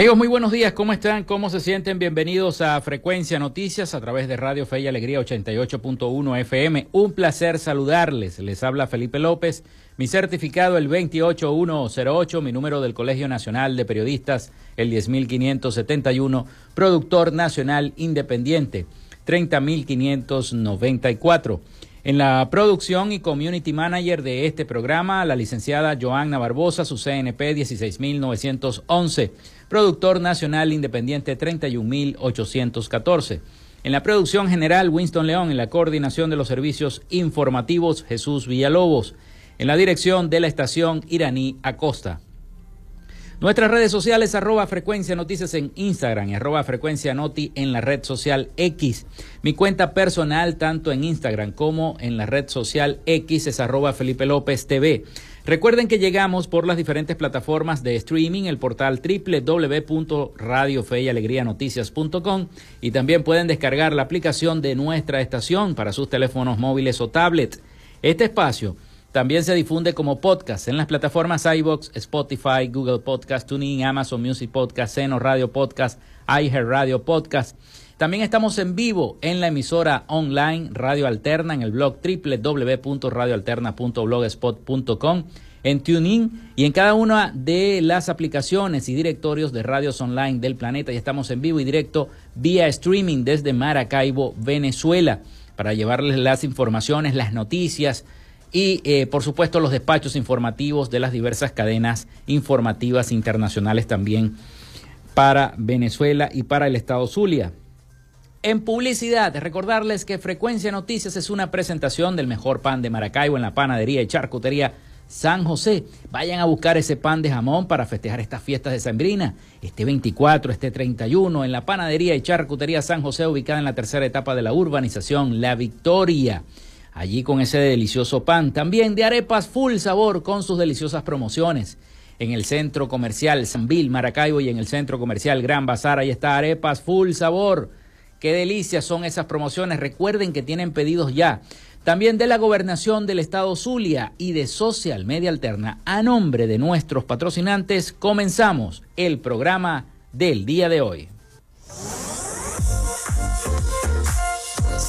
Amigos, muy buenos días. ¿Cómo están? ¿Cómo se sienten? Bienvenidos a Frecuencia Noticias a través de Radio Fe y Alegría 88.1 FM. Un placer saludarles. Les habla Felipe López. Mi certificado el 28108, mi número del Colegio Nacional de Periodistas el 10571, productor nacional independiente 30594. En la producción y community manager de este programa, la licenciada Joanna Barbosa, su CNP 16911 productor nacional independiente 31814. En la producción general, Winston León, en la coordinación de los servicios informativos, Jesús Villalobos, en la dirección de la estación iraní Acosta. Nuestras redes sociales, arroba frecuencia noticias en Instagram y arroba frecuencia noti en la red social X. Mi cuenta personal, tanto en Instagram como en la red social X, es arroba Felipe López TV. Recuerden que llegamos por las diferentes plataformas de streaming, el portal www.radiofeyalegrianoticias.com y también pueden descargar la aplicación de nuestra estación para sus teléfonos móviles o tablets. Este espacio también se difunde como podcast en las plataformas iBox, Spotify, Google Podcast, TuneIn, Amazon Music Podcast, Seno Radio Podcast, iHeartRadio Podcast. También estamos en vivo en la emisora online Radio Alterna en el blog www.radioalterna.blogspot.com, en TuneIn y en cada una de las aplicaciones y directorios de radios online del planeta. Y estamos en vivo y directo vía streaming desde Maracaibo, Venezuela, para llevarles las informaciones, las noticias y, eh, por supuesto, los despachos informativos de las diversas cadenas informativas internacionales también para Venezuela y para el Estado Zulia. En publicidad, recordarles que Frecuencia Noticias es una presentación del mejor pan de Maracaibo en la panadería y charcutería San José. Vayan a buscar ese pan de jamón para festejar estas fiestas de Sembrina. Este 24, este 31, en la panadería y charcutería San José, ubicada en la tercera etapa de la urbanización La Victoria. Allí con ese delicioso pan. También de arepas full sabor con sus deliciosas promociones. En el centro comercial Sanvil, Maracaibo y en el centro comercial Gran Bazar, ahí está arepas full sabor Qué delicias son esas promociones. Recuerden que tienen pedidos ya. También de la gobernación del estado Zulia y de Social Media Alterna. A nombre de nuestros patrocinantes, comenzamos el programa del día de hoy.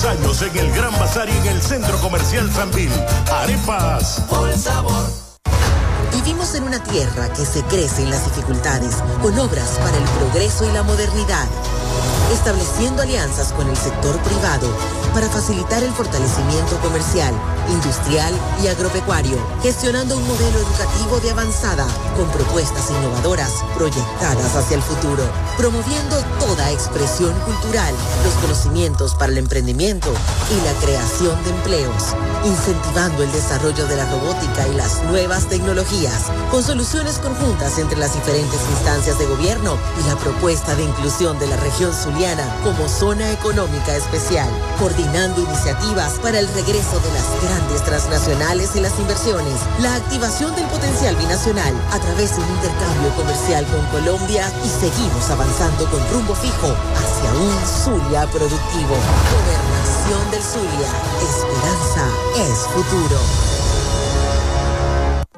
10 años en el Gran Bazar y en el Centro Comercial Sanvil. Arepas. Por sabor. Vivimos en una tierra que se crece en las dificultades, con obras para el progreso y la modernidad estableciendo alianzas con el sector privado para facilitar el fortalecimiento comercial, industrial y agropecuario, gestionando un modelo educativo de avanzada con propuestas innovadoras proyectadas hacia el futuro, promoviendo toda expresión cultural, los conocimientos para el emprendimiento y la creación de empleos, incentivando el desarrollo de la robótica y las nuevas tecnologías, con soluciones conjuntas entre las diferentes instancias de gobierno y la propuesta de inclusión de la región como zona económica especial, coordinando iniciativas para el regreso de las grandes transnacionales y las inversiones, la activación del potencial binacional a través de un intercambio comercial con Colombia y seguimos avanzando con rumbo fijo hacia un Zulia productivo. Gobernación del Zulia. Esperanza es futuro.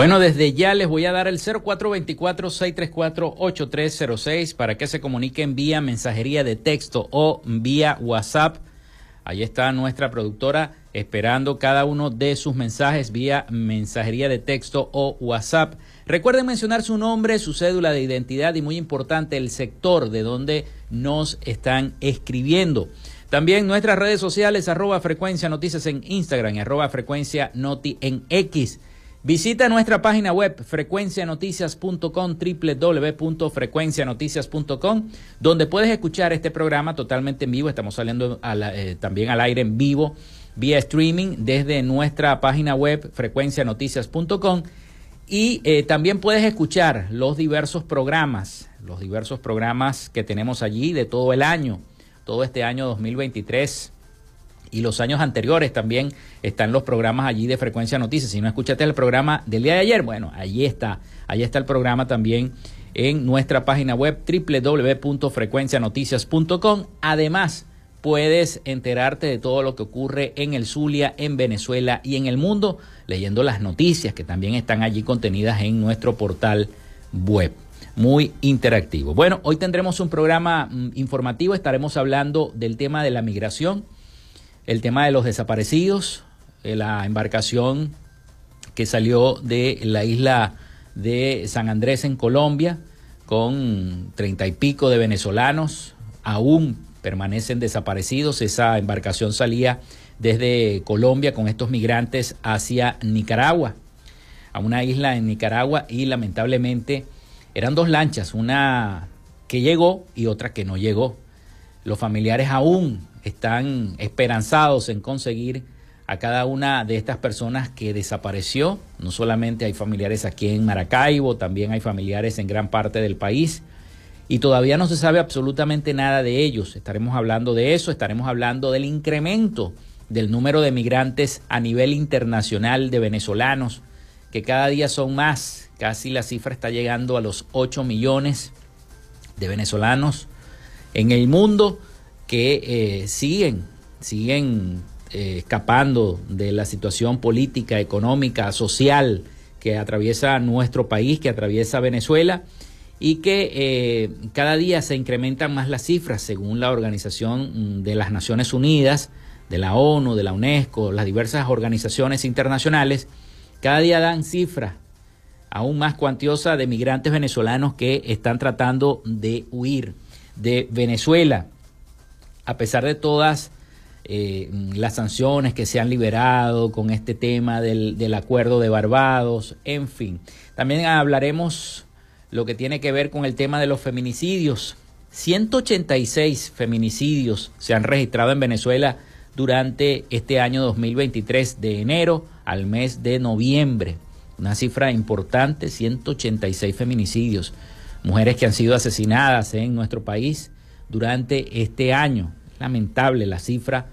Bueno, desde ya les voy a dar el 0424-634-8306 para que se comuniquen vía mensajería de texto o vía WhatsApp. Ahí está nuestra productora esperando cada uno de sus mensajes vía mensajería de texto o WhatsApp. Recuerden mencionar su nombre, su cédula de identidad y muy importante el sector de donde nos están escribiendo. También nuestras redes sociales, arroba frecuencia noticias en Instagram y arroba frecuencia noti en X. Visita nuestra página web frecuencianoticias.com, www.frecuencianoticias.com, donde puedes escuchar este programa totalmente en vivo. Estamos saliendo eh, también al aire en vivo vía streaming desde nuestra página web frecuencianoticias.com y eh, también puedes escuchar los diversos programas, los diversos programas que tenemos allí de todo el año, todo este año 2023 y los años anteriores también están los programas allí de Frecuencia Noticias. Si no escuchaste el programa del día de ayer, bueno, allí está, allí está el programa también en nuestra página web www.frecuencianoticias.com. Además, puedes enterarte de todo lo que ocurre en el Zulia, en Venezuela y en el mundo, leyendo las noticias que también están allí contenidas en nuestro portal web. Muy interactivo. Bueno, hoy tendremos un programa mm, informativo, estaremos hablando del tema de la migración el tema de los desaparecidos, eh, la embarcación que salió de la isla de San Andrés en Colombia con treinta y pico de venezolanos, aún permanecen desaparecidos. Esa embarcación salía desde Colombia con estos migrantes hacia Nicaragua, a una isla en Nicaragua y lamentablemente eran dos lanchas, una que llegó y otra que no llegó. Los familiares aún están esperanzados en conseguir a cada una de estas personas que desapareció. No solamente hay familiares aquí en Maracaibo, también hay familiares en gran parte del país. Y todavía no se sabe absolutamente nada de ellos. Estaremos hablando de eso, estaremos hablando del incremento del número de migrantes a nivel internacional de venezolanos, que cada día son más. Casi la cifra está llegando a los 8 millones de venezolanos en el mundo que eh, siguen, siguen eh, escapando de la situación política, económica, social que atraviesa nuestro país, que atraviesa Venezuela y que eh, cada día se incrementan más las cifras según la Organización de las Naciones Unidas, de la ONU, de la UNESCO, las diversas organizaciones internacionales, cada día dan cifras aún más cuantiosas de migrantes venezolanos que están tratando de huir de Venezuela a pesar de todas eh, las sanciones que se han liberado con este tema del, acuerdo de Barbados, en fin. También hablaremos lo que tiene que ver con el tema de los feminicidios. 186 feminicidios se han registrado en Venezuela durante este año 2023, de enero al mes de noviembre. Una cifra importante, 186 feminicidios. Mujeres que han sido asesinadas en nuestro país durante este año. Lamentable la cifra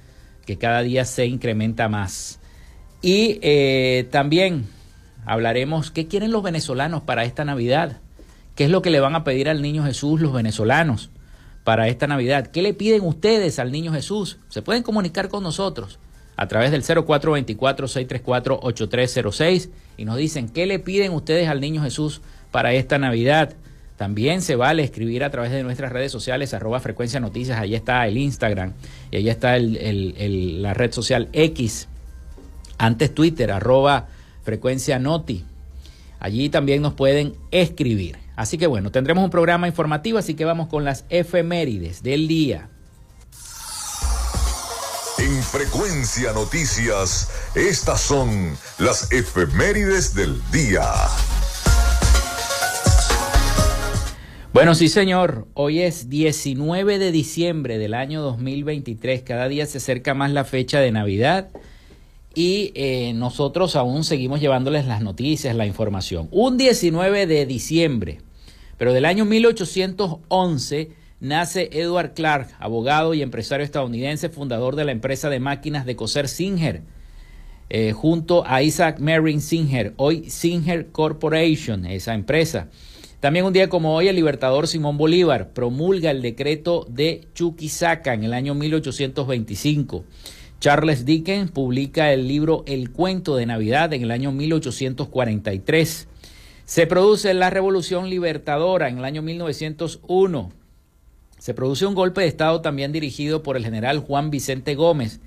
que cada día se incrementa más. Y eh, también hablaremos qué quieren los venezolanos para esta Navidad. ¿Qué es lo que le van a pedir al niño Jesús los venezolanos para esta Navidad? ¿Qué le piden ustedes al niño Jesús? Se pueden comunicar con nosotros a través del 0424-634-8306 y nos dicen qué le piden ustedes al niño Jesús para esta Navidad. También se vale escribir a través de nuestras redes sociales, arroba frecuencia noticias, ahí está el Instagram y ahí está la red social X, antes Twitter, arroba frecuencia noti. Allí también nos pueden escribir. Así que bueno, tendremos un programa informativo, así que vamos con las efemérides del día. En Frecuencia Noticias, estas son las efemérides del día. Bueno, sí señor, hoy es 19 de diciembre del año 2023, cada día se acerca más la fecha de Navidad y eh, nosotros aún seguimos llevándoles las noticias, la información. Un 19 de diciembre pero del año 1811 nace Edward Clark, abogado y empresario estadounidense, fundador de la empresa de máquinas de coser Singer, eh, junto a Isaac Merrin Singer, hoy Singer Corporation, esa empresa. También un día como hoy, el libertador Simón Bolívar promulga el decreto de Chuquisaca en el año 1825. Charles Dickens publica el libro El cuento de Navidad en el año 1843. Se produce la Revolución Libertadora en el año 1901. Se produce un golpe de Estado también dirigido por el general Juan Vicente Gómez,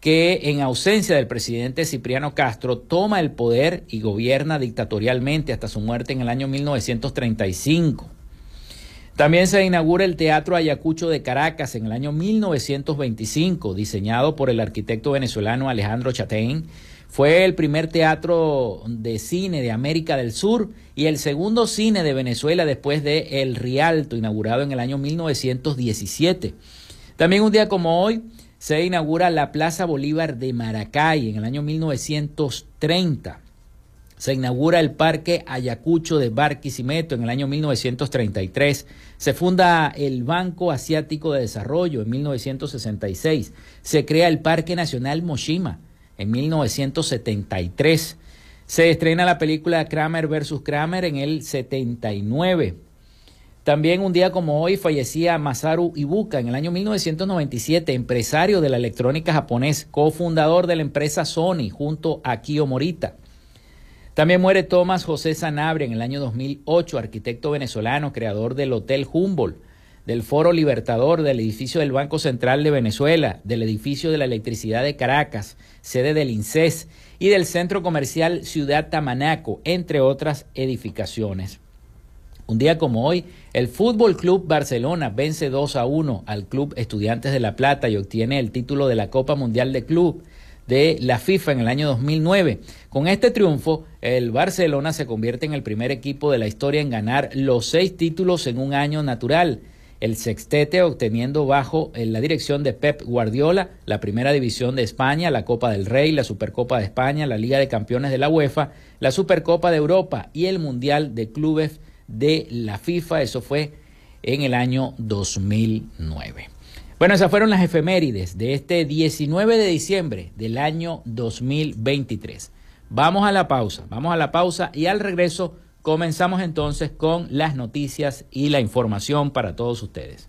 que en ausencia del presidente Cipriano Castro toma el poder y gobierna dictatorialmente hasta su muerte en el año 1935. También se inaugura el Teatro Ayacucho de Caracas en el año 1925, diseñado por el arquitecto venezolano Alejandro Chatein fue el primer teatro de cine de América del Sur y el segundo cine de Venezuela después de El Rialto, inaugurado en el año 1917. También un día como hoy se inaugura la Plaza Bolívar de Maracay en el año 1930. Se inaugura el Parque Ayacucho de Barquisimeto en el año 1933. Se funda el Banco Asiático de Desarrollo en 1966. Se crea el Parque Nacional Moshima en 1973. Se estrena la película Kramer vs. Kramer en el 79. También un día como hoy fallecía Masaru Ibuka en el año 1997, empresario de la electrónica japonés, cofundador de la empresa Sony junto a Kyo Morita. También muere Tomás José Sanabria en el año 2008, arquitecto venezolano, creador del Hotel Humboldt del Foro Libertador, del edificio del Banco Central de Venezuela, del edificio de la Electricidad de Caracas, sede del INSES y del Centro Comercial Ciudad Tamanaco, entre otras edificaciones. Un día como hoy, el Fútbol Club Barcelona vence 2 a 1 al Club Estudiantes de La Plata y obtiene el título de la Copa Mundial de Club de la FIFA en el año 2009. Con este triunfo, el Barcelona se convierte en el primer equipo de la historia en ganar los seis títulos en un año natural el sextete obteniendo bajo eh, la dirección de Pep Guardiola la primera división de España, la Copa del Rey, la Supercopa de España, la Liga de Campeones de la UEFA, la Supercopa de Europa y el Mundial de Clubes de la FIFA. Eso fue en el año 2009. Bueno, esas fueron las efemérides de este 19 de diciembre del año 2023. Vamos a la pausa, vamos a la pausa y al regreso Comenzamos entonces con las noticias y la información para todos ustedes.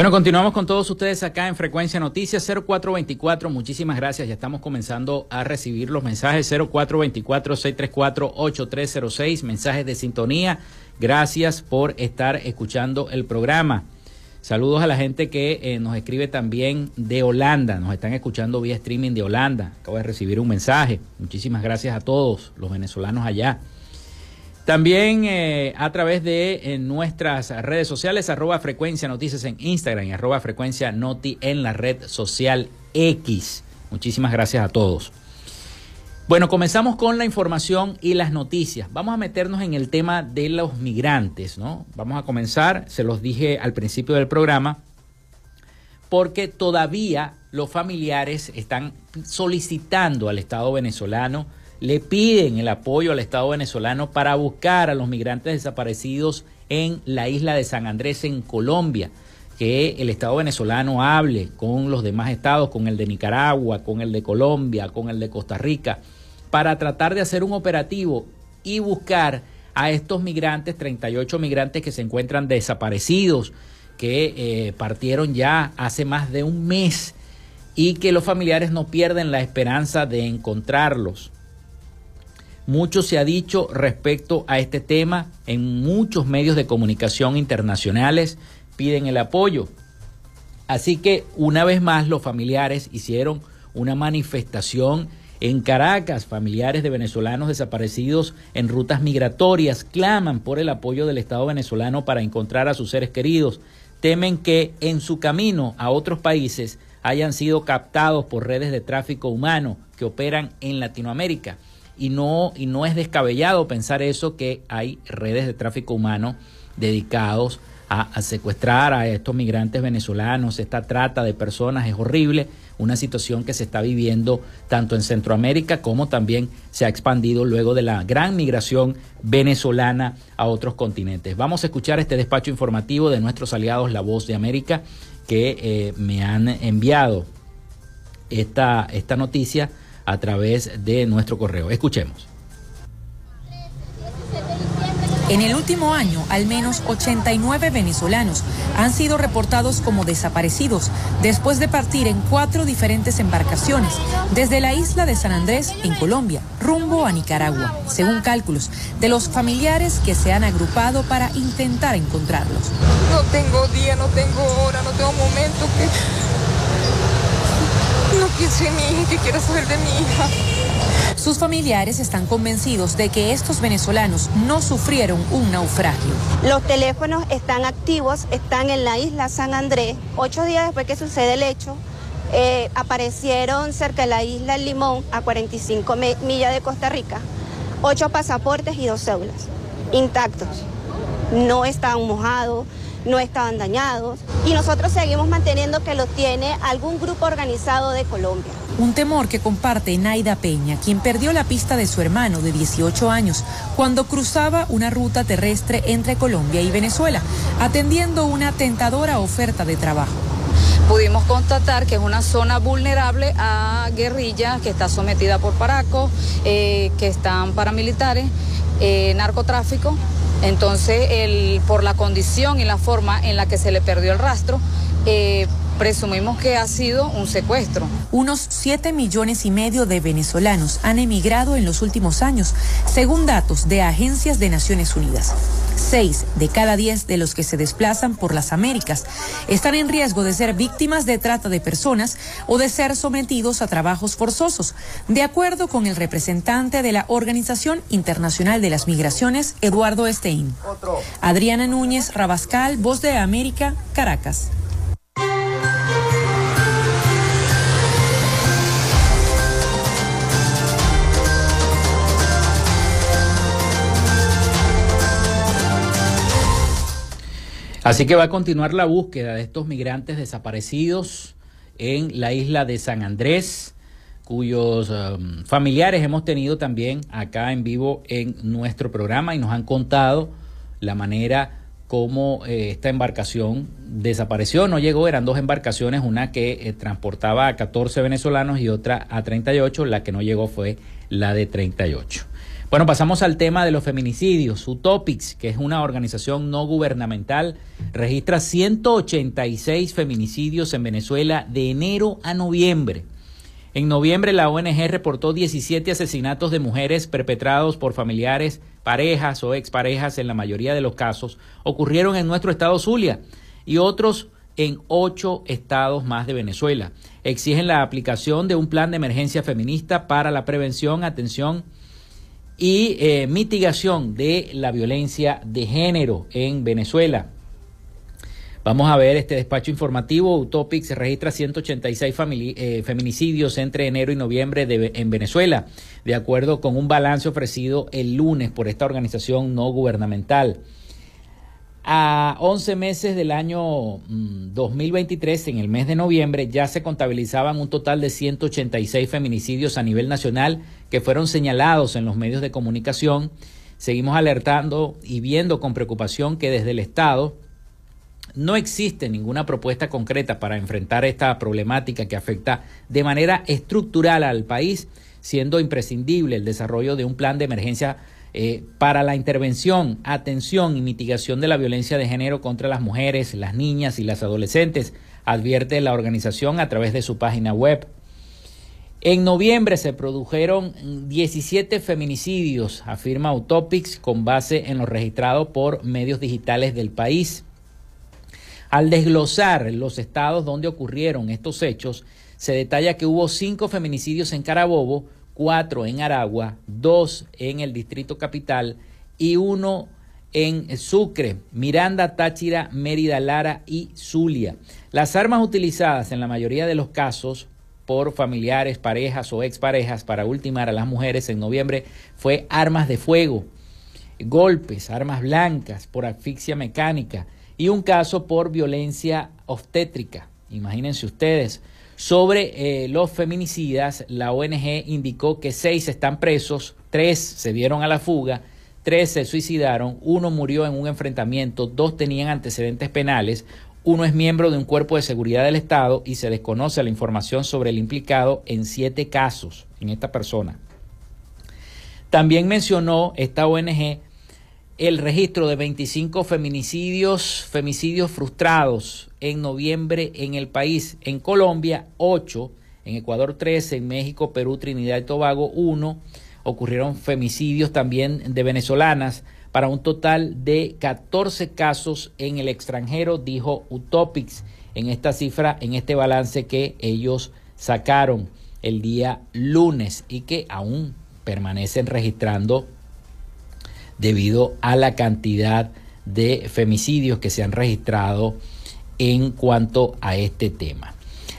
Bueno, continuamos con todos ustedes acá en Frecuencia Noticias 0424. Muchísimas gracias. Ya estamos comenzando a recibir los mensajes 0424-634-8306, mensajes de sintonía. Gracias por estar escuchando el programa. Saludos a la gente que eh, nos escribe también de Holanda. Nos están escuchando vía streaming de Holanda. Acabo de recibir un mensaje. Muchísimas gracias a todos los venezolanos allá. También eh, a través de nuestras redes sociales, arroba frecuencia en Instagram y arroba frecuencia en la red social X. Muchísimas gracias a todos. Bueno, comenzamos con la información y las noticias. Vamos a meternos en el tema de los migrantes, ¿no? Vamos a comenzar, se los dije al principio del programa, porque todavía los familiares están solicitando al Estado venezolano le piden el apoyo al Estado venezolano para buscar a los migrantes desaparecidos en la isla de San Andrés, en Colombia. Que el Estado venezolano hable con los demás estados, con el de Nicaragua, con el de Colombia, con el de Costa Rica, para tratar de hacer un operativo y buscar a estos migrantes, 38 migrantes que se encuentran desaparecidos, que eh, partieron ya hace más de un mes y que los familiares no pierden la esperanza de encontrarlos. Mucho se ha dicho respecto a este tema en muchos medios de comunicación internacionales piden el apoyo. Así que una vez más los familiares hicieron una manifestación en Caracas, familiares de venezolanos desaparecidos en rutas migratorias claman por el apoyo del Estado venezolano para encontrar a sus seres queridos. Temen que en su camino a otros países hayan sido captados por redes de tráfico humano que operan en Latinoamérica y no, y no es descabellado pensar eso, que hay redes de tráfico humano dedicados a, secuestrar a estos migrantes venezolanos, esta trata de personas es horrible, una situación que se está viviendo tanto en Centroamérica como también se ha expandido luego de la gran migración venezolana a otros continentes. Vamos a escuchar este despacho informativo de nuestros aliados La Voz de América que eh, me han enviado esta, esta noticia a través de nuestro correo. Escuchemos. En el último año, al menos 89 venezolanos han sido reportados como desaparecidos después de partir en cuatro diferentes embarcaciones desde la isla de San Andrés, en Colombia, rumbo a Nicaragua, según cálculos de los familiares que se han agrupado para intentar encontrarlos. No tengo día, no tengo hora, no tengo momento que mi hija, que quiero saber de mi hija. Sus familiares están convencidos de que estos venezolanos no sufrieron un naufragio. Los teléfonos están activos, están en la isla San Andrés. Ocho días después que sucede el hecho, eh, aparecieron cerca de la isla Limón, a 45 millas de Costa Rica, ocho pasaportes y dos cédulas, intactos. No estaban mojados, no estaban dañados y nosotros seguimos manteniendo que lo tiene algún grupo organizado de Colombia. Un temor que comparte Naida Peña, quien perdió la pista de su hermano de 18 años cuando cruzaba una ruta terrestre entre Colombia y Venezuela, atendiendo una tentadora oferta de trabajo pudimos constatar que es una zona vulnerable a guerrilla que está sometida por paracos, eh, que están paramilitares, eh, narcotráfico entonces, el, por la condición y la forma en la que se le perdió el rastro, eh, presumimos que ha sido un secuestro. Unos 7 millones y medio de venezolanos han emigrado en los últimos años, según datos de agencias de Naciones Unidas. Seis de cada diez de los que se desplazan por las Américas están en riesgo de ser víctimas de trata de personas o de ser sometidos a trabajos forzosos, de acuerdo con el representante de la Organización Internacional de las Migraciones, Eduardo Stein. Adriana Núñez Rabascal, Voz de América, Caracas. Así que va a continuar la búsqueda de estos migrantes desaparecidos en la isla de San Andrés, cuyos um, familiares hemos tenido también acá en vivo en nuestro programa y nos han contado la manera como eh, esta embarcación desapareció, no llegó, eran dos embarcaciones, una que eh, transportaba a 14 venezolanos y otra a 38, la que no llegó fue la de 38. Bueno, pasamos al tema de los feminicidios. Utopics, que es una organización no gubernamental, registra 186 feminicidios en Venezuela de enero a noviembre. En noviembre la ONG reportó 17 asesinatos de mujeres perpetrados por familiares, parejas o exparejas en la mayoría de los casos ocurrieron en nuestro estado Zulia y otros en ocho estados más de Venezuela. Exigen la aplicación de un plan de emergencia feminista para la prevención, atención y eh, mitigación de la violencia de género en Venezuela. Vamos a ver este despacho informativo. Utopics registra 186 eh, feminicidios entre enero y noviembre en Venezuela, de acuerdo con un balance ofrecido el lunes por esta organización no gubernamental. A 11 meses del año 2023, mm, en el mes de noviembre, ya se contabilizaban un total de 186 feminicidios a nivel nacional que fueron señalados en los medios de comunicación. Seguimos alertando y viendo con preocupación que desde el Estado no existe ninguna propuesta concreta para enfrentar esta problemática que afecta de manera estructural al país, siendo imprescindible el desarrollo de un plan de emergencia eh, para la intervención, atención y mitigación de la violencia de género contra las mujeres, las niñas y las adolescentes, advierte la organización a través de su página web. En noviembre se produjeron 17 feminicidios, afirma Utopics, con base en lo registrado por medios digitales del país. Al desglosar los estados donde ocurrieron estos hechos, se detalla que hubo cinco feminicidios en Carabobo, cuatro en Aragua, dos en el Distrito Capital y uno en Sucre, Miranda, Táchira, Mérida, Lara y Zulia. Las armas utilizadas en la mayoría de los casos por familiares, parejas o exparejas para ultimar a las mujeres en noviembre fue armas de fuego, golpes, armas blancas por asfixia mecánica y un caso por violencia obstétrica. Imagínense ustedes, sobre eh, los feminicidas, la ONG indicó que seis están presos, tres se dieron a la fuga, tres se suicidaron, uno murió en un enfrentamiento, dos tenían antecedentes penales, uno es miembro de un cuerpo de seguridad del Estado y se desconoce la información sobre el implicado en siete casos en esta persona. También mencionó esta ONG el registro de 25 feminicidios, femicidios frustrados en noviembre en el país. En Colombia, 8, en Ecuador 13, en México, Perú, Trinidad y Tobago 1. Ocurrieron femicidios también de venezolanas para un total de 14 casos en el extranjero, dijo Utopics en esta cifra, en este balance que ellos sacaron el día lunes y que aún permanecen registrando debido a la cantidad de femicidios que se han registrado en cuanto a este tema.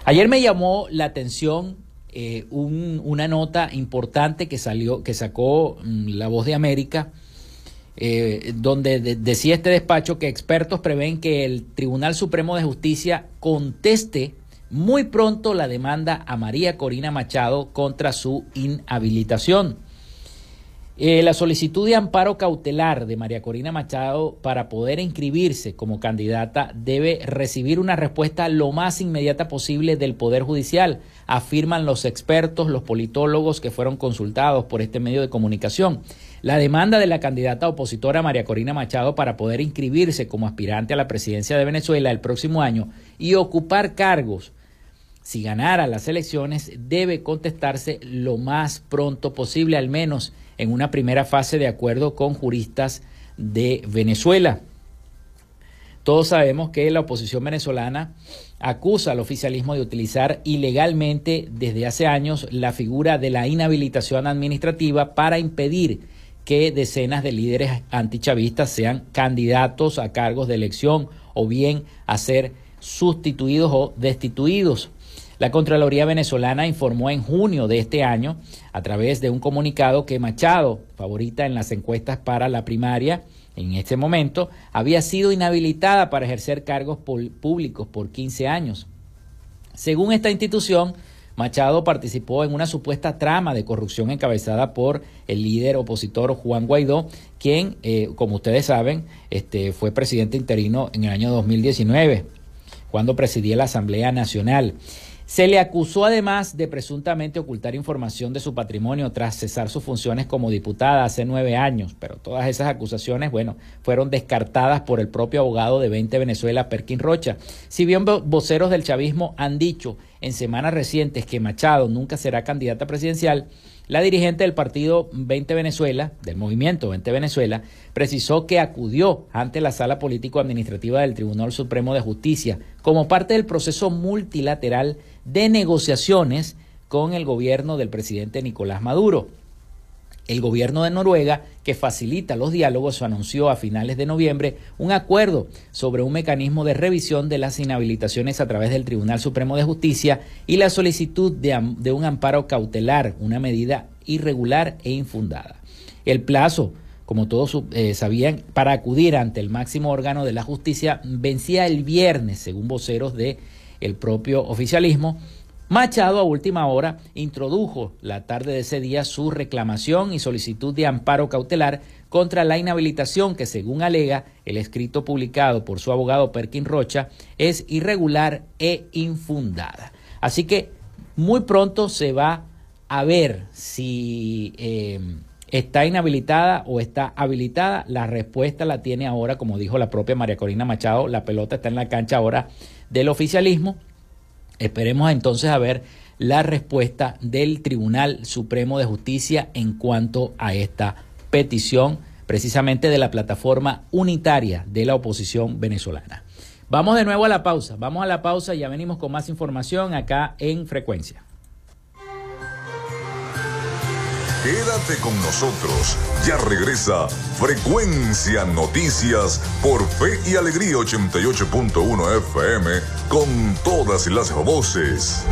Ayer me llamó la atención eh, una nota importante que salió, que sacó mm, La Voz de América, eh, donde decía este despacho que expertos prevén que el Tribunal Supremo de Justicia conteste muy pronto la demanda a María Corina Machado contra su inhabilitación. Eh, la solicitud de amparo cautelar de María Corina Machado para poder inscribirse como candidata debe recibir una respuesta lo más inmediata posible del Poder Judicial, afirman los expertos, los politólogos que fueron consultados por este medio de comunicación. La demanda de la candidata opositora María Corina Machado para poder inscribirse como aspirante a la presidencia de Venezuela el próximo año y ocupar cargos si ganara las elecciones, debe contestarse lo más pronto posible, al menos en una primera fase de acuerdo con juristas de Venezuela. Todos sabemos que la oposición venezolana acusa al oficialismo de utilizar ilegalmente desde hace años la figura de la inhabilitación administrativa para impedir que decenas de líderes antichavistas sean candidatos a cargos de elección o bien a ser sustituidos o destituidos. La Contraloría venezolana informó en junio de este año, a través de un comunicado, que Machado, favorita en las encuestas para la primaria, en este momento, había sido inhabilitada para ejercer cargos públicos por 15 años. Según esta institución, Machado participó en una supuesta trama de corrupción encabezada por el líder opositor Juan Guaidó, quien, eh, como ustedes saben, este, fue presidente interino en el año 2019, cuando presidía la Asamblea Nacional. Se le acusó además de presuntamente ocultar información de su patrimonio tras cesar sus funciones como diputada hace nueve años, pero todas esas acusaciones, bueno, fueron descartadas por el propio abogado de 20 Venezuela, Perkin Rocha. Si bien voceros del chavismo han dicho en semanas recientes que Machado nunca será candidata presidencial, la dirigente del partido 20 Venezuela, del movimiento 20 Venezuela, precisó que acudió ante la sala político-administrativa del Tribunal Supremo de Justicia como parte del proceso multilateral de negociaciones con el gobierno del presidente Nicolás Maduro. El gobierno de Noruega, que facilita los diálogos, anunció a finales de noviembre un acuerdo sobre un mecanismo de revisión de las inhabilitaciones a través del Tribunal Supremo de Justicia y la solicitud de, un amparo cautelar, una medida irregular e infundada. El plazo, como todos eh, sabían, para acudir ante el máximo órgano de la justicia vencía el viernes, según voceros del el propio oficialismo, Machado a última hora introdujo la tarde de ese día su reclamación y solicitud de amparo cautelar contra la inhabilitación que según alega el escrito publicado por su abogado Perkin Rocha es irregular e infundada. Así que muy pronto se va a ver si eh, está inhabilitada o está habilitada. La respuesta la tiene ahora, como dijo la propia María Corina Machado, la pelota está en la cancha ahora del oficialismo Esperemos entonces a ver la respuesta del Tribunal Supremo de Justicia en cuanto a esta petición precisamente de la plataforma unitaria de la oposición venezolana. Vamos de nuevo a la pausa, vamos a la pausa y ya venimos con más información acá en frecuencia. Quédate con nosotros. Ya regresa Frecuencia Noticias por Fe y Alegría 88.1 FM con todas las voces.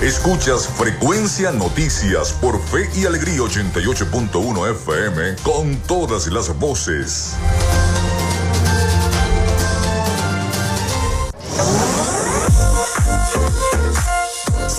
Escuchas Frecuencia Noticias por Fe y Alegría 88.1 FM con todas las voces.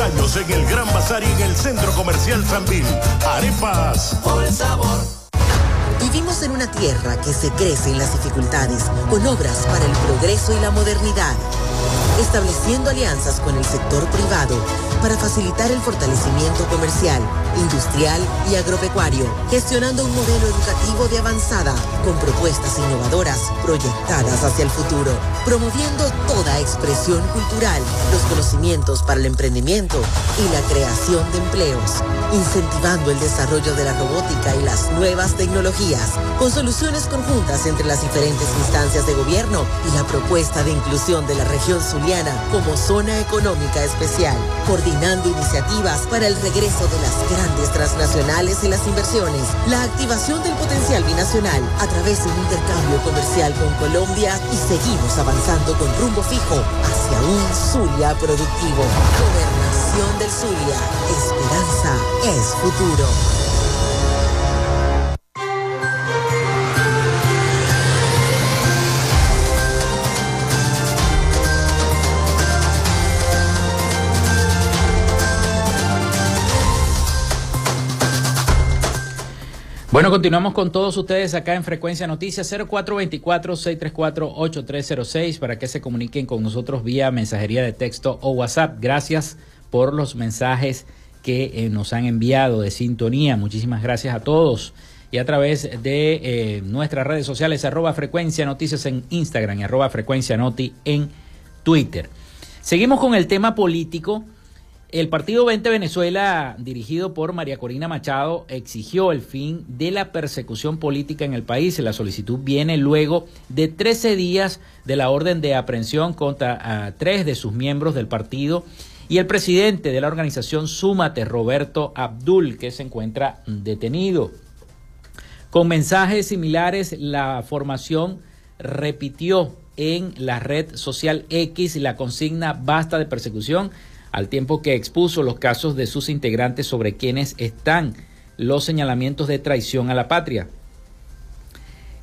Años en el Gran Bazar y en el Centro Comercial Sambil. Arepas. Por el sabor. Vivimos en una tierra que se crece en las dificultades, con obras para el progreso y la modernidad, estableciendo alianzas con el sector privado para facilitar el fortalecimiento comercial, industrial y agropecuario, gestionando un modelo educativo de avanzada con propuestas innovadoras proyectadas hacia el futuro, promoviendo toda expresión cultural, los conocimientos para el emprendimiento y la creación de empleos, incentivando el desarrollo de la robótica y las nuevas tecnologías, con soluciones conjuntas entre las diferentes instancias de gobierno y la propuesta de inclusión de la región zuliana como zona económica especial, coordinando iniciativas para el regreso de las grandes transnacionales y las inversiones, la activación del potencial binacional a través de un intercambio comercial con Colombia y seguimos avanzando con rumbo fijo hacia un Zulia productivo. Gobernación del Zulia. Esperanza es futuro. Bueno, continuamos con todos ustedes acá en Frecuencia Noticias 0424-634-8306 para que se comuniquen con nosotros vía mensajería de texto o WhatsApp. Gracias por los mensajes que eh, nos han enviado de sintonía. Muchísimas gracias a todos. Y a través de eh, nuestras redes sociales, arroba Frecuencia Noticias en Instagram y arroba Frecuencia Noti en Twitter. Seguimos con el tema político. El partido 20 Venezuela, dirigido por María Corina Machado, exigió el fin de la persecución política en el país. La solicitud viene luego de 13 días de la orden de aprehensión contra tres de sus miembros del partido y el presidente de la organización Súmate, Roberto Abdul, que se encuentra detenido. Con mensajes similares, la formación repitió en la red social X la consigna basta de persecución al tiempo que expuso los casos de sus integrantes sobre quienes están los señalamientos de traición a la patria.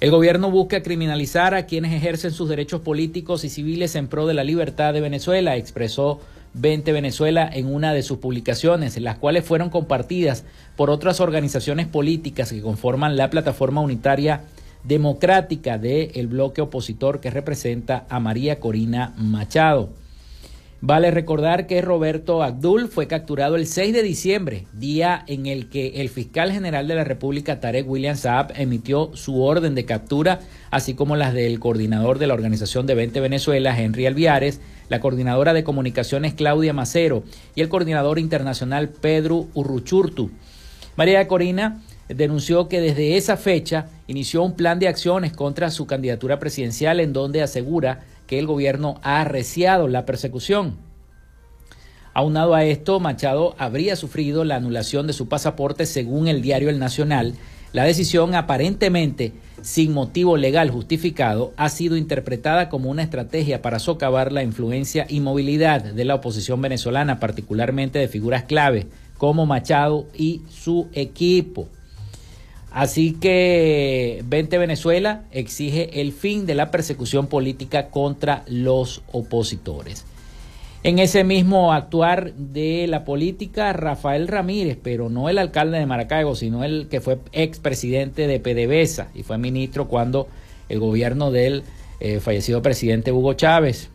El gobierno busca criminalizar a quienes ejercen sus derechos políticos y civiles en pro de la libertad de Venezuela, expresó 20 Venezuela en una de sus publicaciones, las cuales fueron compartidas por otras organizaciones políticas que conforman la plataforma unitaria democrática del bloque opositor que representa a María Corina Machado. Vale recordar que Roberto Abdul fue capturado el 6 de diciembre, día en el que el fiscal general de la República, Tarek William Saab, emitió su orden de captura, así como las del coordinador de la Organización de 20 Venezuela, Henry Alviares, la coordinadora de comunicaciones, Claudia Macero, y el coordinador internacional, Pedro Urruchurtu. María Corina denunció que desde esa fecha inició un plan de acciones contra su candidatura presidencial en donde asegura que el gobierno ha arreciado la persecución. Aunado a esto, Machado habría sufrido la anulación de su pasaporte según el diario El Nacional. La decisión, aparentemente sin motivo legal justificado, ha sido interpretada como una estrategia para socavar la influencia y movilidad de la oposición venezolana, particularmente de figuras clave como Machado y su equipo. Así que 20 Venezuela exige el fin de la persecución política contra los opositores. En ese mismo actuar de la política, Rafael Ramírez, pero no el alcalde de Maracaibo, sino el que fue expresidente de PDVSA y fue ministro cuando el gobierno del eh, fallecido presidente Hugo Chávez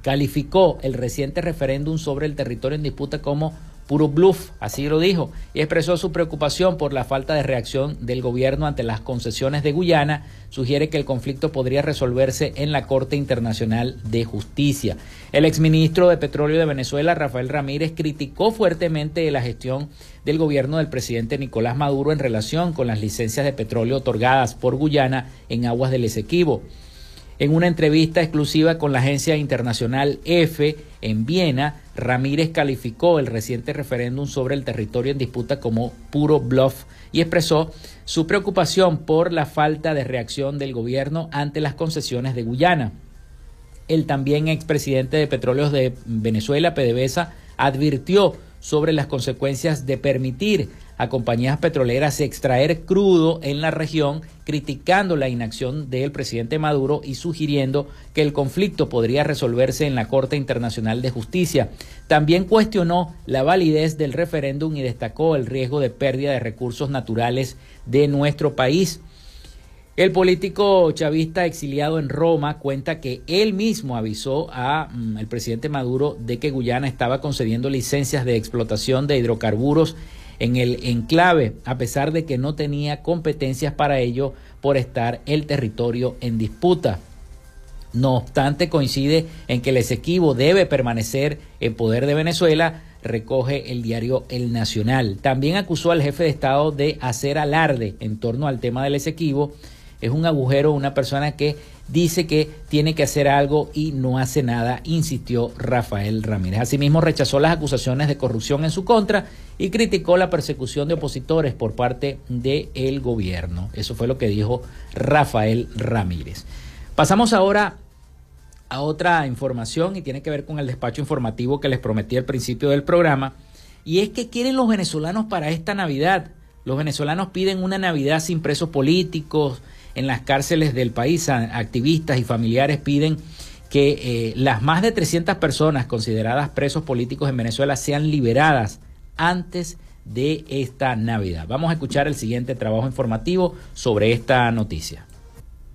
calificó el reciente referéndum sobre el territorio en disputa como puro bluff, así lo dijo, y expresó su preocupación por la falta de reacción del gobierno ante las concesiones de Guyana, sugiere que el conflicto podría resolverse en la Corte Internacional de Justicia. El exministro de Petróleo de Venezuela, Rafael Ramírez, criticó fuertemente la gestión del gobierno del presidente Nicolás Maduro en relación con las licencias de petróleo otorgadas por Guyana en aguas del Esequibo. En una entrevista exclusiva con la agencia internacional EFE en Viena, Ramírez calificó el reciente referéndum sobre el territorio en disputa como puro bluff y expresó su preocupación por la falta de reacción del gobierno ante las concesiones de Guyana. El también expresidente de Petróleos de Venezuela, PDVSA, advirtió sobre las consecuencias de permitir a compañías petroleras extraer crudo en la región, criticando la inacción del presidente Maduro y sugiriendo que el conflicto podría resolverse en la Corte Internacional de Justicia. También cuestionó la validez del referéndum y destacó el riesgo de pérdida de recursos naturales de nuestro país. El político chavista exiliado en Roma cuenta que él mismo avisó a mm, presidente Maduro de que Guyana estaba concediendo licencias de explotación de hidrocarburos en el enclave, a pesar de que no tenía competencias para ello por estar el territorio en disputa. No obstante, coincide en que el Esequibo debe permanecer en poder de Venezuela, recoge el diario El Nacional. También acusó al jefe de Estado de hacer alarde en torno al tema del Esequibo. Es un agujero, una persona que dice que tiene que hacer algo y no hace nada, insistió Rafael Ramírez. Asimismo, rechazó las acusaciones de corrupción en su contra y criticó la persecución de opositores por parte del gobierno. Eso fue lo que dijo Rafael Ramírez. Pasamos ahora a otra información y tiene que ver con el despacho informativo que les prometí al principio del programa. Y es que quieren los venezolanos para esta Navidad. Los venezolanos piden una Navidad sin presos políticos, en las cárceles del país. Activistas y familiares piden que eh, las más de 300 personas consideradas presos políticos en Venezuela sean liberadas antes de esta Navidad. Vamos a escuchar el siguiente trabajo informativo sobre esta noticia.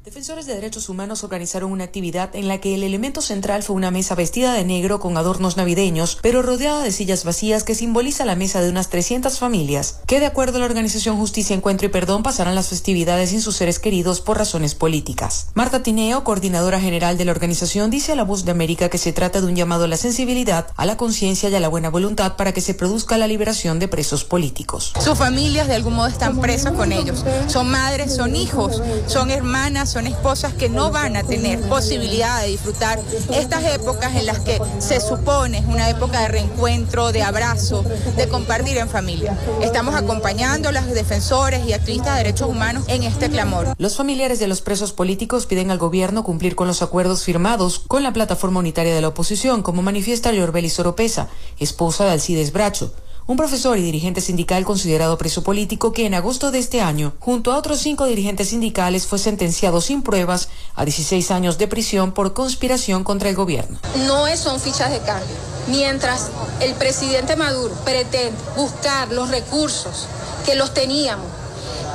Defensores de derechos humanos organizaron una actividad en la que el elemento central fue una mesa vestida de negro con adornos navideños, pero rodeada de sillas vacías que simboliza la mesa de unas 300 familias, que de acuerdo a la organización Justicia, Encuentro y Perdón pasarán las festividades sin sus seres queridos por razones políticas. Marta Tineo, coordinadora general de la organización, dice a La Voz de América que se trata de un llamado a la sensibilidad, a la conciencia y a la buena voluntad para que se produzca la liberación de presos políticos. Sus familias de algún modo están presas con ellos. Son madres, son hijos, son hermanas, son esposas que no van a tener posibilidad de disfrutar estas épocas en las que se supone es una época de reencuentro, de abrazo, de compartir en familia. Estamos acompañando a los defensores y activistas de derechos humanos en este clamor. Los familiares de los presos políticos piden al gobierno cumplir con los acuerdos firmados con la plataforma unitaria de la oposición, como manifiesta Yorbelis Oropesa, esposa de Alcides Bracho un profesor y dirigente sindical considerado preso político que en agosto de este año, junto a otros cinco dirigentes sindicales, fue sentenciado sin pruebas a 16 años de prisión por conspiración contra el gobierno. No son fichas de cambio. Mientras el presidente Maduro pretende buscar los recursos que los teníamos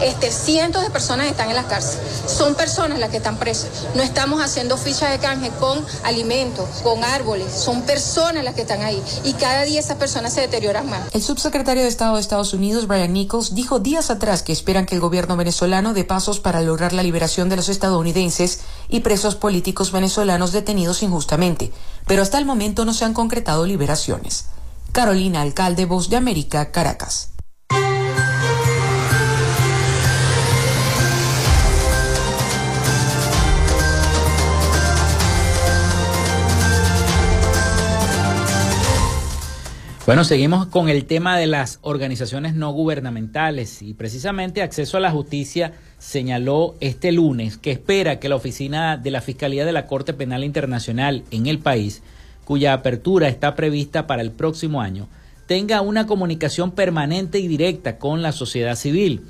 este, cientos de personas están en las cárceles. Son personas las que están presas. No estamos haciendo fichas de canje con alimentos, con árboles. Son personas las que están ahí. Y cada día esas personas se deterioran más. El subsecretario de Estado de Estados Unidos, Brian Nichols, dijo días atrás que esperan que el gobierno venezolano dé pasos para lograr la liberación de los estadounidenses y presos políticos venezolanos detenidos injustamente. Pero hasta el momento no se han concretado liberaciones. Carolina Alcalde, Voz de América, Caracas. Bueno, seguimos con el tema de las organizaciones no gubernamentales y precisamente Acceso a la Justicia señaló este lunes que espera que la oficina de la Fiscalía de la Corte Penal Internacional en el país, cuya apertura está prevista para el próximo año, tenga una comunicación permanente y directa con la sociedad civil.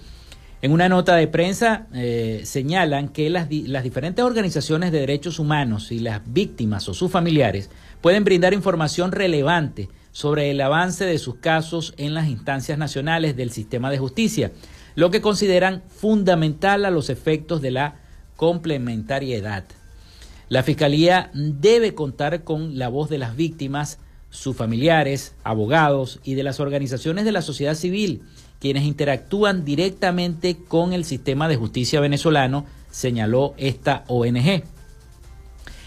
En una nota de prensa eh, señalan que las, las diferentes organizaciones de derechos humanos y las víctimas o sus familiares pueden brindar información relevante sobre el avance de sus casos en las instancias nacionales del sistema de justicia, lo que consideran fundamental a los efectos de la complementariedad. La Fiscalía debe contar con la voz de las víctimas, sus familiares, abogados y de las organizaciones de la sociedad civil, quienes interactúan directamente con el sistema de justicia venezolano, señaló esta ONG.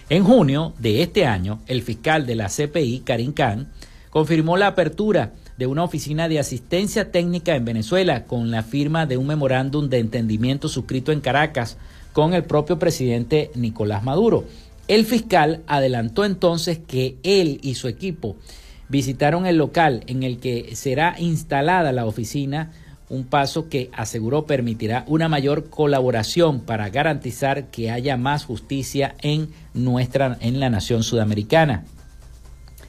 En junio de este año, el fiscal de la CPI, Karim Khan, confirmó la apertura de una oficina de asistencia técnica en Venezuela con la firma de un memorándum de entendimiento suscrito en Caracas con el propio presidente Nicolás Maduro. El fiscal adelantó entonces que él y su equipo visitaron el local en el que será instalada la oficina, un paso que aseguró permitirá una mayor colaboración para garantizar que haya más justicia en nuestra en la nación sudamericana.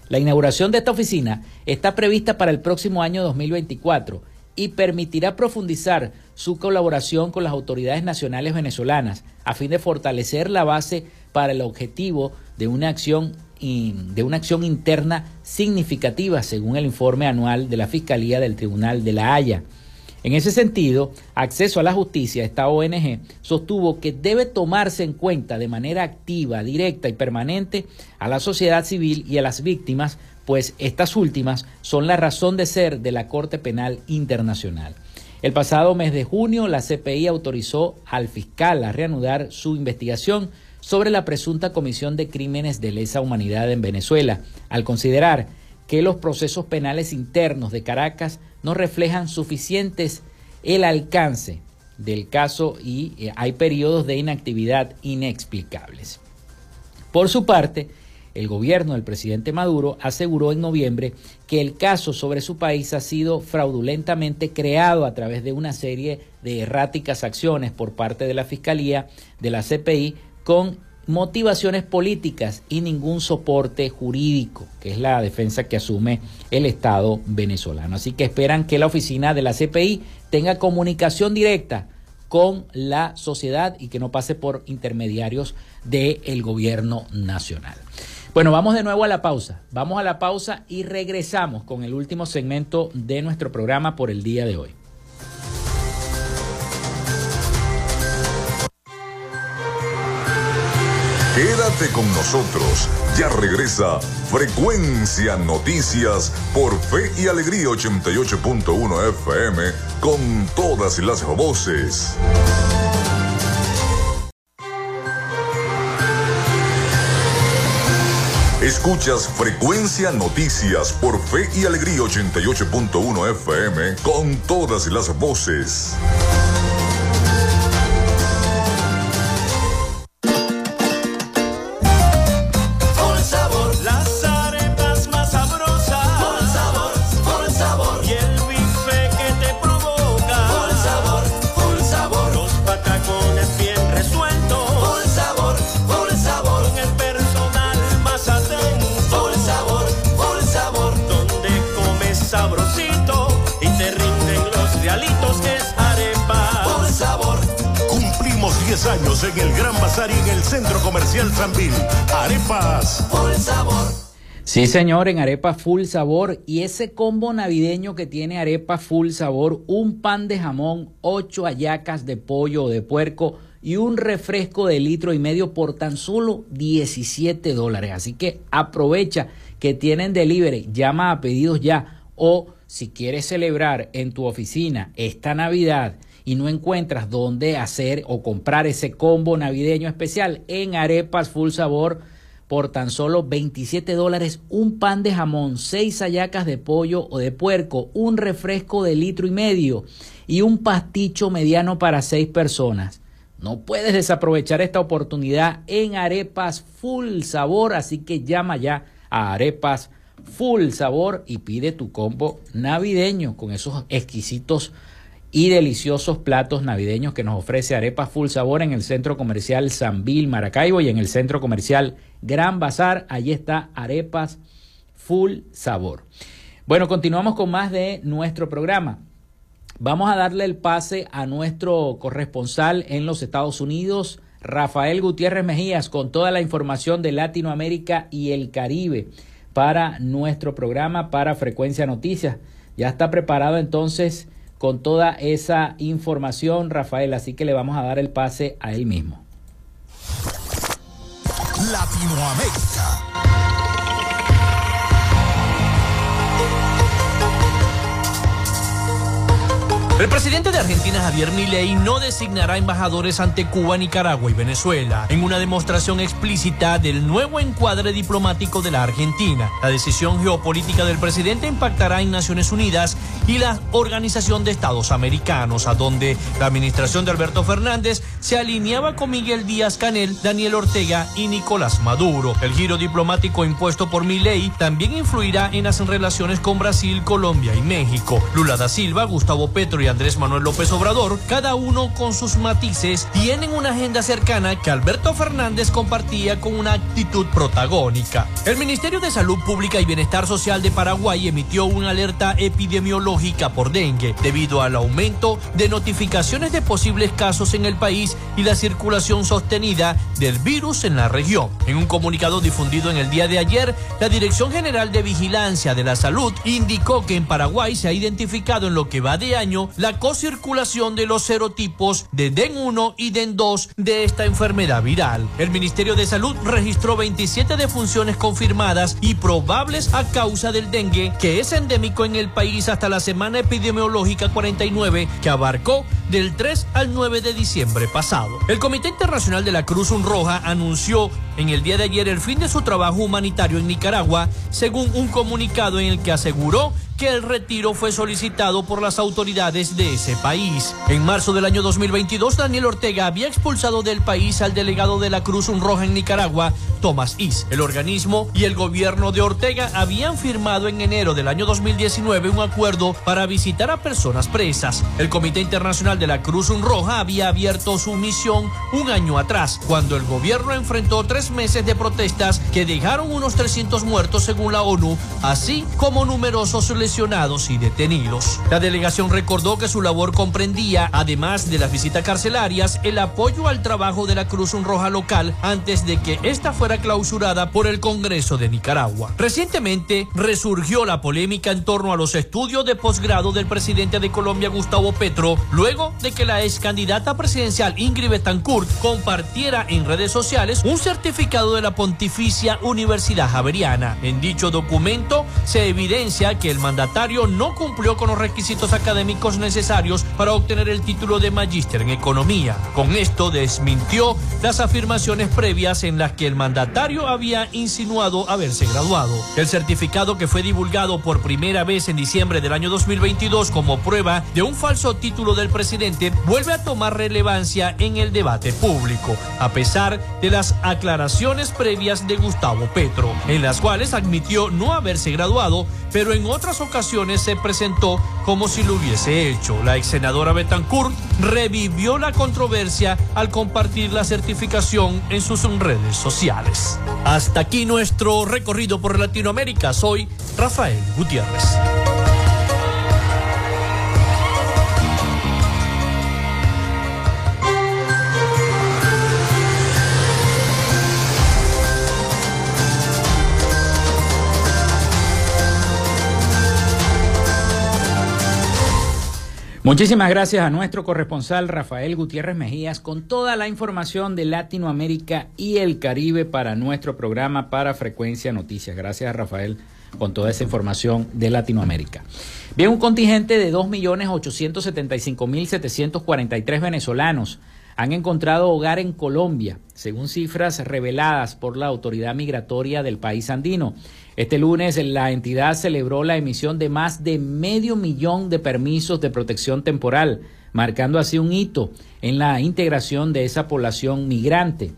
La inauguración de esta oficina está prevista para el próximo año 2024 y permitirá profundizar su colaboración con las autoridades nacionales venezolanas a fin de fortalecer la base para el objetivo de una acción de una acción interna significativa según el informe anual de la Fiscalía del Tribunal de la Haya. En ese sentido, Acceso a la Justicia, esta ONG, sostuvo que debe tomarse en cuenta de manera activa, directa y permanente a la sociedad civil y a las víctimas, pues estas últimas son la razón de ser de la Corte Penal Internacional. El pasado mes de junio, la CPI autorizó al fiscal a reanudar su investigación sobre la presunta comisión de crímenes de lesa humanidad en Venezuela, al considerar que los procesos penales internos de Caracas no reflejan suficientes el alcance del caso y eh, hay periodos de inactividad inexplicables. Por su parte, el gobierno del presidente Maduro aseguró en noviembre que el caso sobre su país ha sido fraudulentamente creado a través de una serie de erráticas acciones por parte de la Fiscalía de la CPI con motivaciones políticas y ningún soporte jurídico, que es la defensa que asume el Estado venezolano. Así que esperan que la oficina de la CPI tenga comunicación directa con la sociedad y que no pase por intermediarios del gobierno nacional. Bueno, vamos de nuevo a la pausa. Vamos a la pausa y regresamos con el último segmento de nuestro programa por el día de hoy. Quédate con nosotros. Ya regresa Frecuencia Noticias por Fe y Alegría 88.1 FM con todas las voces. Escuchas Frecuencia Noticias por Fe y Alegría 88.1 FM con todas las voces. Años en el Gran Bazar y en el Centro Comercial Sanvil. Arepas. Full sabor. Sí, señor, en Arepa Full Sabor. Y ese combo navideño que tiene Arepa Full Sabor, un pan de jamón, ocho hallacas de pollo o de puerco y un refresco de litro y medio por tan solo 17 dólares. Así que aprovecha que tienen delivery, llama a pedidos ya o si quieres celebrar en tu oficina esta Navidad y no encuentras dónde hacer o comprar ese combo navideño especial en Arepas Full Sabor por tan solo 27 dólares, un pan de jamón, seis hallacas de pollo o de puerco, un refresco de litro y medio y un pasticho mediano para seis personas. No puedes desaprovechar esta oportunidad en Arepas Full Sabor, así que llama ya a Arepas Full Sabor y pide tu combo navideño con esos exquisitos y deliciosos platos navideños que nos ofrece Arepa Full Sabor en el Centro Comercial Bill Maracaibo y en el Centro Comercial Gran Bazar. Allí está Arepas Full Sabor. Bueno, continuamos con más de nuestro programa. Vamos a darle el pase a nuestro corresponsal en los Estados Unidos, Rafael Gutiérrez Mejías, con toda la información de Latinoamérica y el Caribe para nuestro programa, para Frecuencia Noticias. Ya está preparado entonces con toda esa información, Rafael, así que le vamos a dar el pase a él mismo. Latinoamérica. El presidente de Argentina, Javier Milei, no designará embajadores ante Cuba, Nicaragua y Venezuela, en una demostración explícita del nuevo encuadre diplomático de la Argentina. La decisión geopolítica del presidente impactará en Naciones Unidas y la Organización de Estados Americanos, a donde la administración de Alberto Fernández se alineaba con Miguel Díaz Canel, Daniel Ortega y Nicolás Maduro. El giro diplomático impuesto por Milei también influirá en las relaciones con Brasil, Colombia y México. Lula da Silva, Gustavo Petro y Andrés Manuel López Obrador, cada uno con sus matices, tienen una agenda cercana que Alberto Fernández compartía con una actitud protagónica. El Ministerio de Salud Pública y Bienestar Social de Paraguay emitió una alerta epidemiológica por dengue debido al aumento de notificaciones de posibles casos en el país y la circulación sostenida del virus en la región. En un comunicado difundido en el día de ayer, la Dirección General de Vigilancia de la Salud indicó que en Paraguay se ha identificado en lo que va de año la cocirculación de los serotipos de DEN 1 y DEN 2 de esta enfermedad viral. El Ministerio de Salud registró 27 defunciones confirmadas y probables a causa del dengue, que es endémico en el país hasta la semana epidemiológica 49, que abarcó del 3 al 9 de diciembre pasado. El Comité Internacional de la Cruz Roja anunció en el día de ayer el fin de su trabajo humanitario en Nicaragua, según un comunicado en el que aseguró que el retiro fue solicitado por las autoridades de ese país. En marzo del año 2022, Daniel Ortega había expulsado del país al delegado de la Cruz Roja en Nicaragua, Thomas Is. El organismo y el gobierno de Ortega habían firmado en enero del año 2019 un acuerdo para visitar a personas presas. El Comité Internacional de la Cruz Roja había abierto su misión un año atrás, cuando el gobierno enfrentó tres meses de protestas que dejaron unos 300 muertos según la ONU, así como numerosos lesionados y detenidos. La delegación recordó que su labor comprendía, además de las visitas carcelarias, el apoyo al trabajo de la Cruz Roja local antes de que esta fuera clausurada por el Congreso de Nicaragua. Recientemente resurgió la polémica en torno a los estudios de posgrado del presidente de Colombia, Gustavo Petro, luego de que la ex candidata presidencial Ingrid Betancourt compartiera en redes sociales un certificado de la Pontificia Universidad Javeriana. En dicho documento se evidencia que el mandatario no cumplió con los requisitos académicos necesarios para obtener el título de magíster en economía. Con esto desmintió las afirmaciones previas en las que el mandatario había insinuado haberse graduado. El certificado que fue divulgado por primera vez en diciembre del año 2022 como prueba de un falso título del presidente vuelve a tomar relevancia en el debate público, a pesar de las aclaraciones previas de Gustavo Petro, en las cuales admitió no haberse graduado, pero en otras ocasiones se presentó como si lo hubiese hecho. La ex senadora Betancourt revivió la controversia al compartir la certificación en sus redes sociales. Hasta aquí nuestro recorrido por Latinoamérica. Soy Rafael Gutiérrez. Muchísimas gracias a nuestro corresponsal Rafael Gutiérrez Mejías con toda la información de Latinoamérica y el Caribe para nuestro programa para Frecuencia Noticias. Gracias a Rafael con toda esa información de Latinoamérica. Bien, un contingente de 2.875.743 venezolanos han encontrado hogar en Colombia, según cifras reveladas por la autoridad migratoria del país andino. Este lunes la entidad celebró la emisión de más de medio millón de permisos de protección temporal, marcando así un hito en la integración de esa población migrante.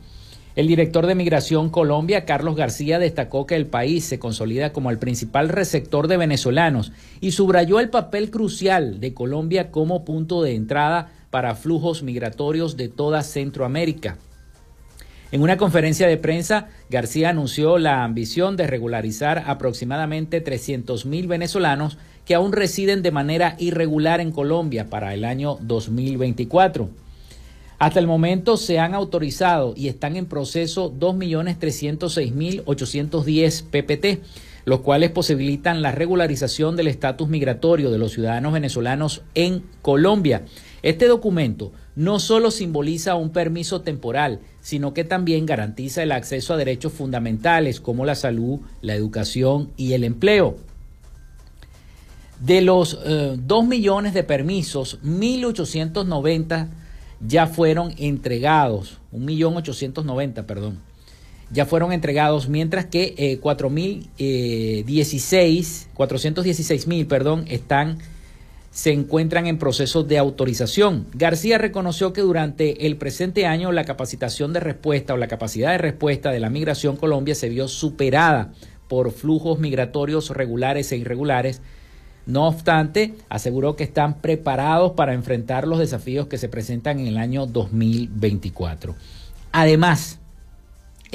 El director de Migración Colombia, Carlos García, destacó que el país se consolida como el principal receptor de venezolanos y subrayó el papel crucial de Colombia como punto de entrada para flujos migratorios de toda Centroamérica. En una conferencia de prensa, García anunció la ambición de regularizar aproximadamente 300.000 venezolanos que aún residen de manera irregular en Colombia para el año 2024. Hasta el momento se han autorizado y están en proceso 2.306.810 PPT, los cuales posibilitan la regularización del estatus migratorio de los ciudadanos venezolanos en Colombia. Este documento no solo simboliza un permiso temporal, sino que también garantiza el acceso a derechos fundamentales como la salud, la educación y el empleo. De los 2 eh, millones de permisos, 1.890 ya fueron entregados, 1.890, perdón, ya fueron entregados, mientras que eh, 4.016, 416.000, perdón, están se encuentran en proceso de autorización. García reconoció que durante el presente año la capacitación de respuesta o la capacidad de respuesta de la migración Colombia se vio superada por flujos migratorios regulares e irregulares. No obstante, aseguró que están preparados para enfrentar los desafíos que se presentan en el año 2024. Además,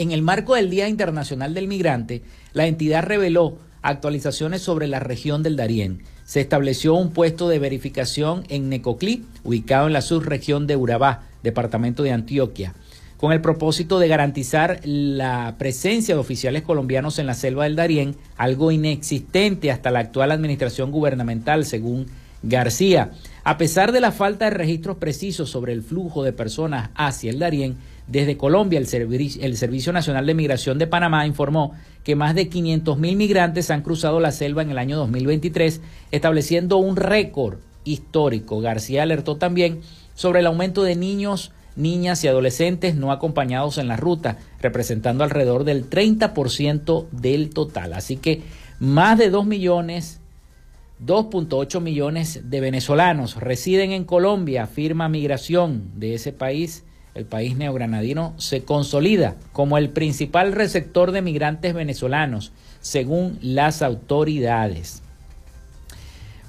en el marco del Día Internacional del Migrante, la entidad reveló actualizaciones sobre la región del Darién se estableció un puesto de verificación en Necoclí, ubicado en la subregión de Urabá, departamento de Antioquia, con el propósito de garantizar la presencia de oficiales colombianos en la selva del Darién, algo inexistente hasta la actual administración gubernamental, según García. A pesar de la falta de registros precisos sobre el flujo de personas hacia el Darién, desde Colombia, el, Servicio Nacional de Migración de Panamá informó que más de 500.000 migrantes han cruzado la selva en el año 2023, estableciendo un récord histórico. García alertó también sobre el aumento de niños, niñas y adolescentes no acompañados en la ruta, representando alrededor del 30% del total. Así que más de 2 millones 2.8 millones de venezolanos residen en Colombia, firma migración de ese país el país neogranadino se consolida como el principal receptor de migrantes venezolanos, según las autoridades.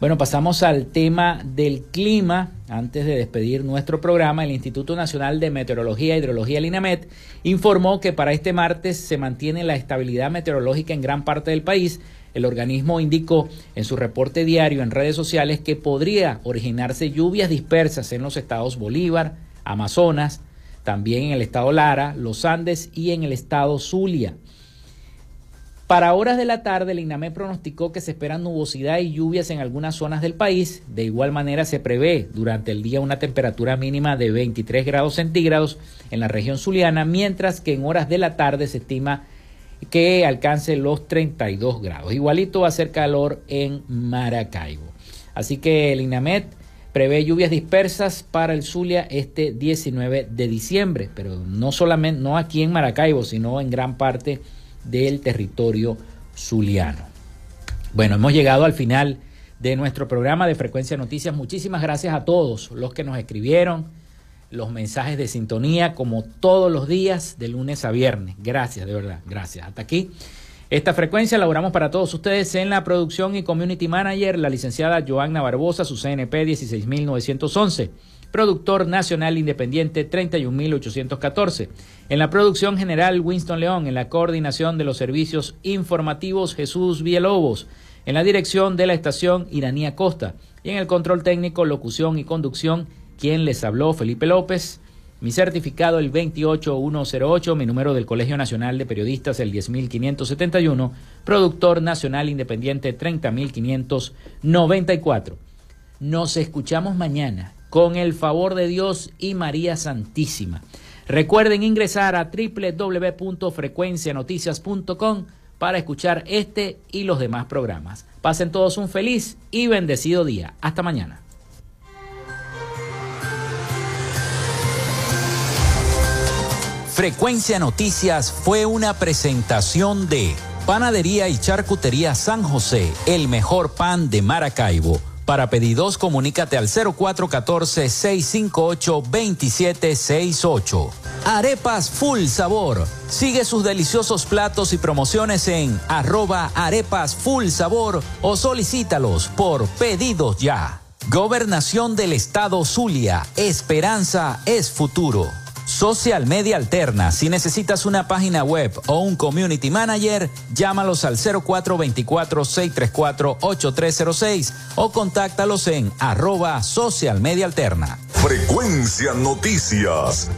Bueno, pasamos al tema del clima. Antes de despedir nuestro programa, el Instituto Nacional de Meteorología e Hidrología, el informó que para este martes se mantiene la estabilidad meteorológica en gran parte del país, El organismo indicó en su reporte diario en redes sociales que podría originarse lluvias dispersas en los estados Bolívar, Amazonas, también en el estado Lara, los Andes y en el estado Zulia. Para horas de la tarde, el INAME pronosticó que se esperan nubosidad y lluvias en algunas zonas del país. De igual manera, se prevé durante el día una temperatura mínima de 23 grados centígrados en la región zuliana, mientras que en horas de la tarde se estima que alcance los 32 grados. Igualito va a ser calor en Maracaibo. Así que el INAMET prevé lluvias dispersas para el Zulia este 19 de diciembre, pero no solamente, no aquí en Maracaibo, sino en gran parte del territorio zuliano. Bueno, hemos llegado al final de nuestro programa de Frecuencia Noticias. Muchísimas gracias a todos los que nos escribieron, los mensajes de sintonía, como todos los días, de lunes a viernes. Gracias, de verdad, gracias. Hasta aquí. Esta frecuencia elaboramos para todos ustedes en la producción y community manager, la licenciada Joanna Barbosa, su CNP 16911 productor nacional independiente 31814. En la producción general Winston León, en la coordinación de los servicios informativos Jesús Villalobos, en la dirección de la estación Iranía Costa y en el control técnico, locución y conducción, quien les habló Felipe López. Mi certificado el 28108, mi número del Colegio Nacional de Periodistas el 10571, productor nacional independiente 30594. Nos escuchamos mañana con el favor de Dios y María Santísima. Recuerden ingresar a www.frecuencianoticias.com para escuchar este y los demás programas. Pasen todos un feliz y bendecido día. Hasta mañana. Frecuencia Noticias fue una presentación de Panadería y Charcutería San José, el mejor pan de Maracaibo para pedidos, comunícate al 0414-658-2768. Arepas Full Sabor. Sigue sus deliciosos platos y promociones en arroba arepas full sabor o solicítalos por pedidos ya. Gobernación del Estado Zulia. Esperanza es futuro. Social Media Alterna. Si necesitas una página web o un community manager, llámalos al 0424-634-8306 o contáctalos en arroba Social Media Alterna. Frecuencia Noticias.